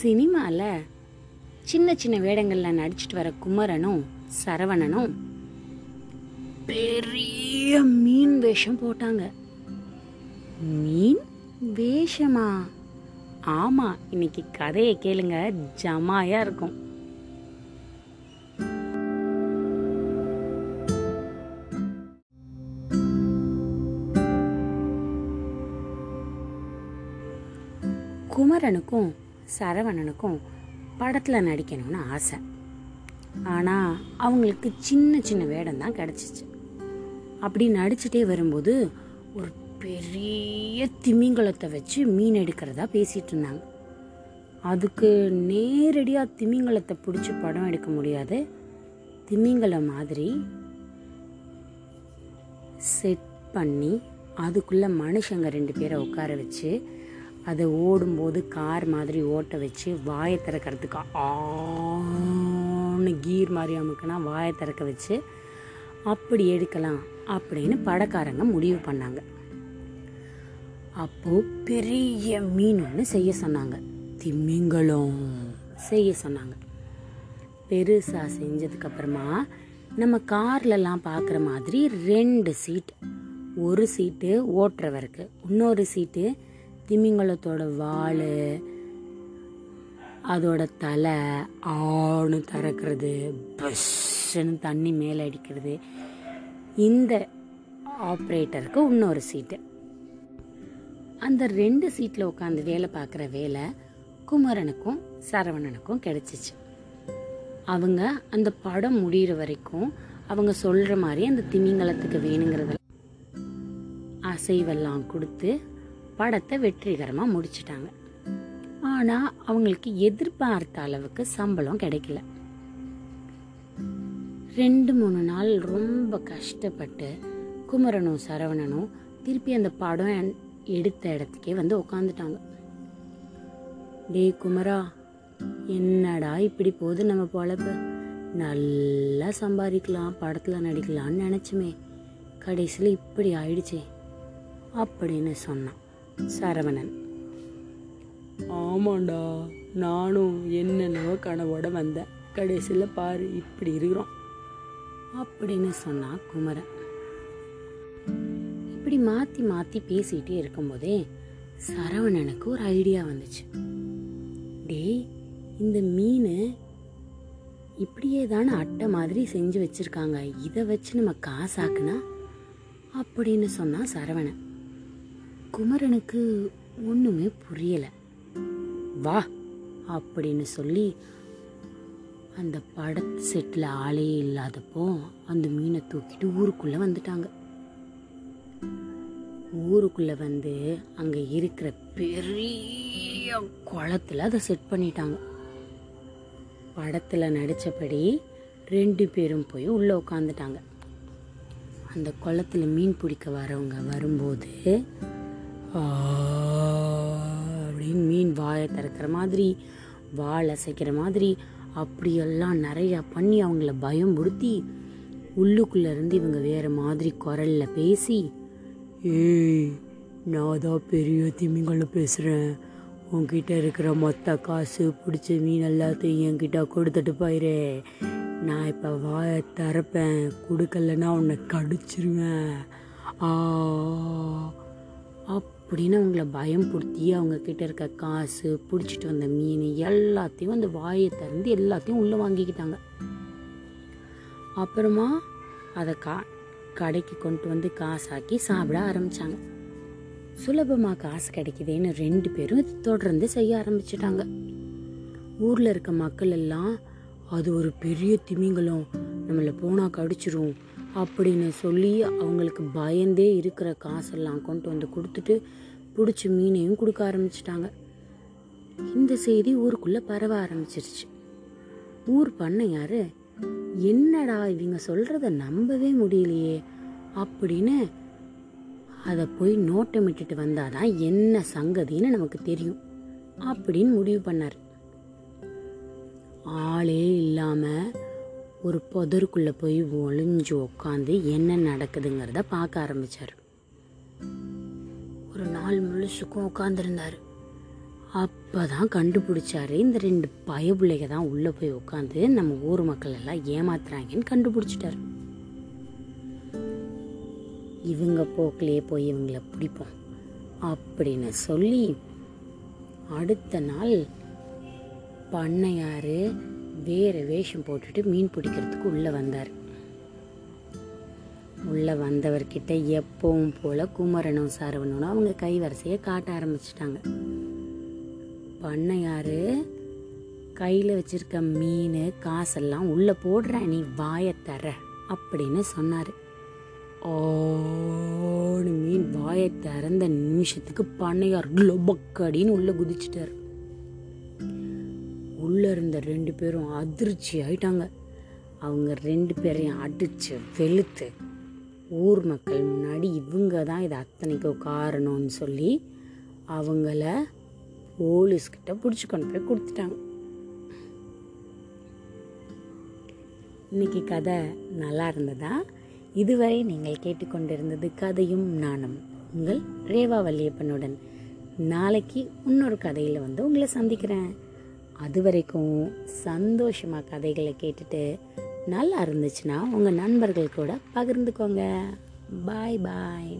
சினிமாவில் சின்ன சின்ன வேடங்களில் நடிச்சிட்டு வர குமரனும் சரவணனும் பெரிய மீன் வேஷம் போட்டாங்க. மீன் வேஷமா? ஆமா இன்னைக்கு கதையை கேளுங்க. ஜமாயா இருக்கும். குமரனுக்கும் சரவணனுக்கும் படத்தில் நடிக்கணும்னு ஆசை. ஆனால் அவங்களுக்கு சின்ன சின்ன வேடம் தான் கிடச்சிச்சு. அப்படி நடிச்சுட்டே வரும்போது ஒரு பெரிய திமிங்கலத்தை வச்சு மீன் எடுக்கிறதா பேசிகிட்டு இருந்தாங்க. அதுக்கு நேரடியாக திமிங்கலத்தை பிடிச்சி படம் எடுக்க முடியாது திமிங்கலம் மாதிரி செட் பண்ணி அதுக்குள்ளே மனுஷங்க ரெண்டு பேரை உட்கார வச்சு அதை ஓடும்போது கார் மாதிரி ஓட்ட வச்சு வாயை திறக்கிறதுக்கு ஆன்னு கீர் மாதிரி அமுக்குனா வாயை திறக்க வச்சு அப்படி எடுக்கலாம் அப்படின்னு படக்காரங்க முடிவு பண்ணாங்க. அப்போது பெரிய மீன் ஒன்று செய்ய சொன்னாங்க. திமிங்கலம் செய்ய சொன்னாங்க. பெருசாக செஞ்சதுக்கப்புறமா நம்ம கார்லலாம் பார்க்குற மாதிரி ரெண்டு சீட் ஒரு சீட்டு ஓட்டுறவருக்கு இன்னொரு சீட்டு திமிங்கலத்தோட வால் அதோட தலை ஆணு திறக்கிறது பஸ்ன்னு தண்ணி மேலே அடிக்கிறது. இந்த ஆப்ரேட்டருக்கு இன்னொரு சீட்டு. அந்த ரெண்டு சீட்டில் உட்காந்து வேலை பார்க்குற வேலை குமரனுக்கும் சரவணனுக்கும் கிடைச்சிச்சு. அவங்க அந்த படம் முடிகிற வரைக்கும் அவங்க சொல்கிற மாதிரி அந்த திமிங்கலத்துக்கு வேணுங்கிறத அசைவெல்லாம் கொடுத்து படத்தை வெற்றிகரமாக முடிச்சிட்டாங்க. ஆனால் அவங்களுக்கு எதிர்பார்த்த அளவுக்கு சம்பளம் கிடைக்கல. ரெண்டு மூணு நாள் ரொம்ப கஷ்டப்பட்டு குமரனும் சரவணனும் திருப்பி அந்த படம் எடுத்த இடத்துக்கே வந்து உக்காந்துட்டாங்க. டேய் குமரா என்னடா இப்படி போகுது நம்ம பொழப்பு? நல்லா சம்பாதிக்கலாம் படத்தில் நடிக்கலாம்னு நினச்சுமே. கடைசியில் இப்படி ஆயிடுச்சே அப்படின்னு சொன்னான். சரவணன். ஆமாண்டா நானும் என்னென்னவோ கனவோட வந்தேன். கடைசியில் பாரு இப்படி இருக்கிறோம். அப்படின்னு சொன்னான் குமரன். இப்படி மாற்றி மாற்றி பேசிகிட்டே இருக்கும்போதே சரவணனுக்கு ஒரு ஐடியா வந்துச்சு. டேய் இந்த மீன் இப்படியே தானே அட்டை மாதிரி செஞ்சு வச்சுருக்காங்க. இதை வச்சு நம்ம காசாக்குனா? அப்படின்னு சொன்னான் சரவணன். குமரனுக்கு ஒன்றுமே புரியலை. வா அப்படின்னு சொல்லி அந்த பட செட்டில் ஆளே இல்லாதப்போ அந்த மீனை தூக்கிட்டு ஊருக்குள்ளே வந்துட்டாங்க. ஊருக்குள்ளே வந்து அங்கே இருக்கிற பெரிய குளத்துல அதை செட் பண்ணிட்டாங்க. படத்தில் நடித்தபடி ரெண்டு பேரும் போய் உள்ளே உட்காந்துட்டாங்க அந்த குளத்துல மீன் பிடிக்க வரவங்க வரும்போது அப்படின்னு மீன் வாயை திறக்கிற மாதிரி வால் அசைக்கிற மாதிரி அப்படியெல்லாம் நிறையா பண்ணி அவங்கள பயம்படுத்தி உள்ளுக்குள்ளேருந்து இவங்க வேறு மாதிரி குரலில் பேசி ஏய் நான் தான் பெரிய திமிங்கலம் பேசுகிறேன் உன்கிட்ட இருக்கிற மொத்த காசு பிடிச்ச மீன் எல்லாத்தையும் என்கிட்ட கொடுத்துட்டு போயிரு. நான் இப்போ வாயை திறப்பேன். கொடுக்கலன்னா உன்னை கடிச்சிருவேன். ஆ அப்படின்னு அவங்கள பயம்படுத்தி அவங்க கிட்ட இருக்க காசு பிடிச்சிட்டு வந்த மீன் எல்லாத்தையும் அந்த வாயை திறந்து எல்லாத்தையும் உள்ளே வாங்கிக்கிட்டாங்க. அப்புறமா அதை கா கடைக்கு கொண்டு வந்து காசாக்கி சாப்பிட ஆரம்பிச்சாங்க. சுலபமாக காசு கிடைக்குதேன்னு ரெண்டு பேரும் தொடர்ந்து செய்ய ஆரம்பிச்சிட்டாங்க. ஊரில் இருக்க மக்கள் எல்லாம் அது ஒரு பெரிய திமிங்கலம். நம்மளை போனால் கடிச்சிரும். அப்படின்னு சொல்லி அவங்களுக்கு பயந்தே இருக்கிற காசெல்லாம் கொண்டு வந்து கொடுத்துட்டு பிடிச்ச மீனையும் கொடுக்க ஆரம்பிச்சிட்டாங்க. இந்த செய்தி ஊருக்குள்ளே பரவ ஆரம்பிச்சிருச்சு. ஊர் பண்ணையாரு என்னடா இவங்க சொல்கிறத நம்பவே முடியலையே அப்படின்னு அதை போய் நோட்டமிட்டுட்டு வந்தாதான் என்ன சங்கதின்னு நமக்கு தெரியும் அப்படின்னு முடிவு பண்ணார். ஆளே இல்லாமல் ஒரு புதருக்குள்ளே போய் ஒளிஞ்சு உக்காந்து என்ன நடக்குதுங்கிறத பார்க்க ஆரம்பிச்சார். ஒரு நாள் முழுசுக்கும் உட்காந்துருந்தார் அப்பதான் கண்டுபிடிச்சாரு இந்த ரெண்டு பயபிள்ளைக தான் உள்ளே போய் உட்காந்து நம்ம ஊர் மக்கள் எல்லாம் ஏமாத்துறாங்கன்னு கண்டுபிடிச்சிட்டார். இவங்க போக்கிலேயே போய் இவங்கள பிடிப்போம் அப்படின்னு சொல்லி அடுத்த நாள் பண்ணையாரு வேறு வேஷம் போட்டுட்டு மீன் பிடிக்கிறதுக்கு உள்ளே வந்தார். உள்ளே வந்தவர்கிட்ட எப்பவும் போல குமரனும் சரவணும் அவங்க கை வரிசையை காட்ட ஆரம்பிச்சிட்டாங்க. பண்ணையாரு கையில் வச்சிருக்க மீன் காசெல்லாம் உள்ள போடுற நீ வாயை தர அப்படின்னு சொன்னார். ஓடு மீன் வாயை திறந்த நிமிஷத்துக்கு பண்ணையார் லொபக்கடின்னு உள்ளே குதிச்சிட்டார். உள்ளே இருந்த ரெண்டு பேரும் அதிர்ச்சி ஆயிட்டாங்க. அவங்க ரெண்டு பேரையும் அடித்து வெளுத்து ஊர் மக்கள் முன்னாடி இவங்க தான் இது அத்தனைக்கும் காரணம்னு சொல்லி அவங்கள போலீஸ்கிட்ட பிடிச்சி கொண்டு போய் கொடுத்துட்டாங்க. இன்னைக்கு கதை நல்லா இருந்ததா? இதுவரை நீங்கள் கேட்டுக்கொண்டிருந்தது கதையும் நானும் உங்கள் ரேவா வல்லியப்பனுடன் நாளைக்கு இன்னொரு கதையில் வந்து உங்களை சந்திக்கிறேன். அது வரைக்கும் சந்தோஷமாக கதைகளை கேட்டுட்டு நல்லா இருந்துச்சுன்னா உங்கள் நண்பர்கள் கூட பகிர்ந்துக்கோங்க. பாய் பாய்.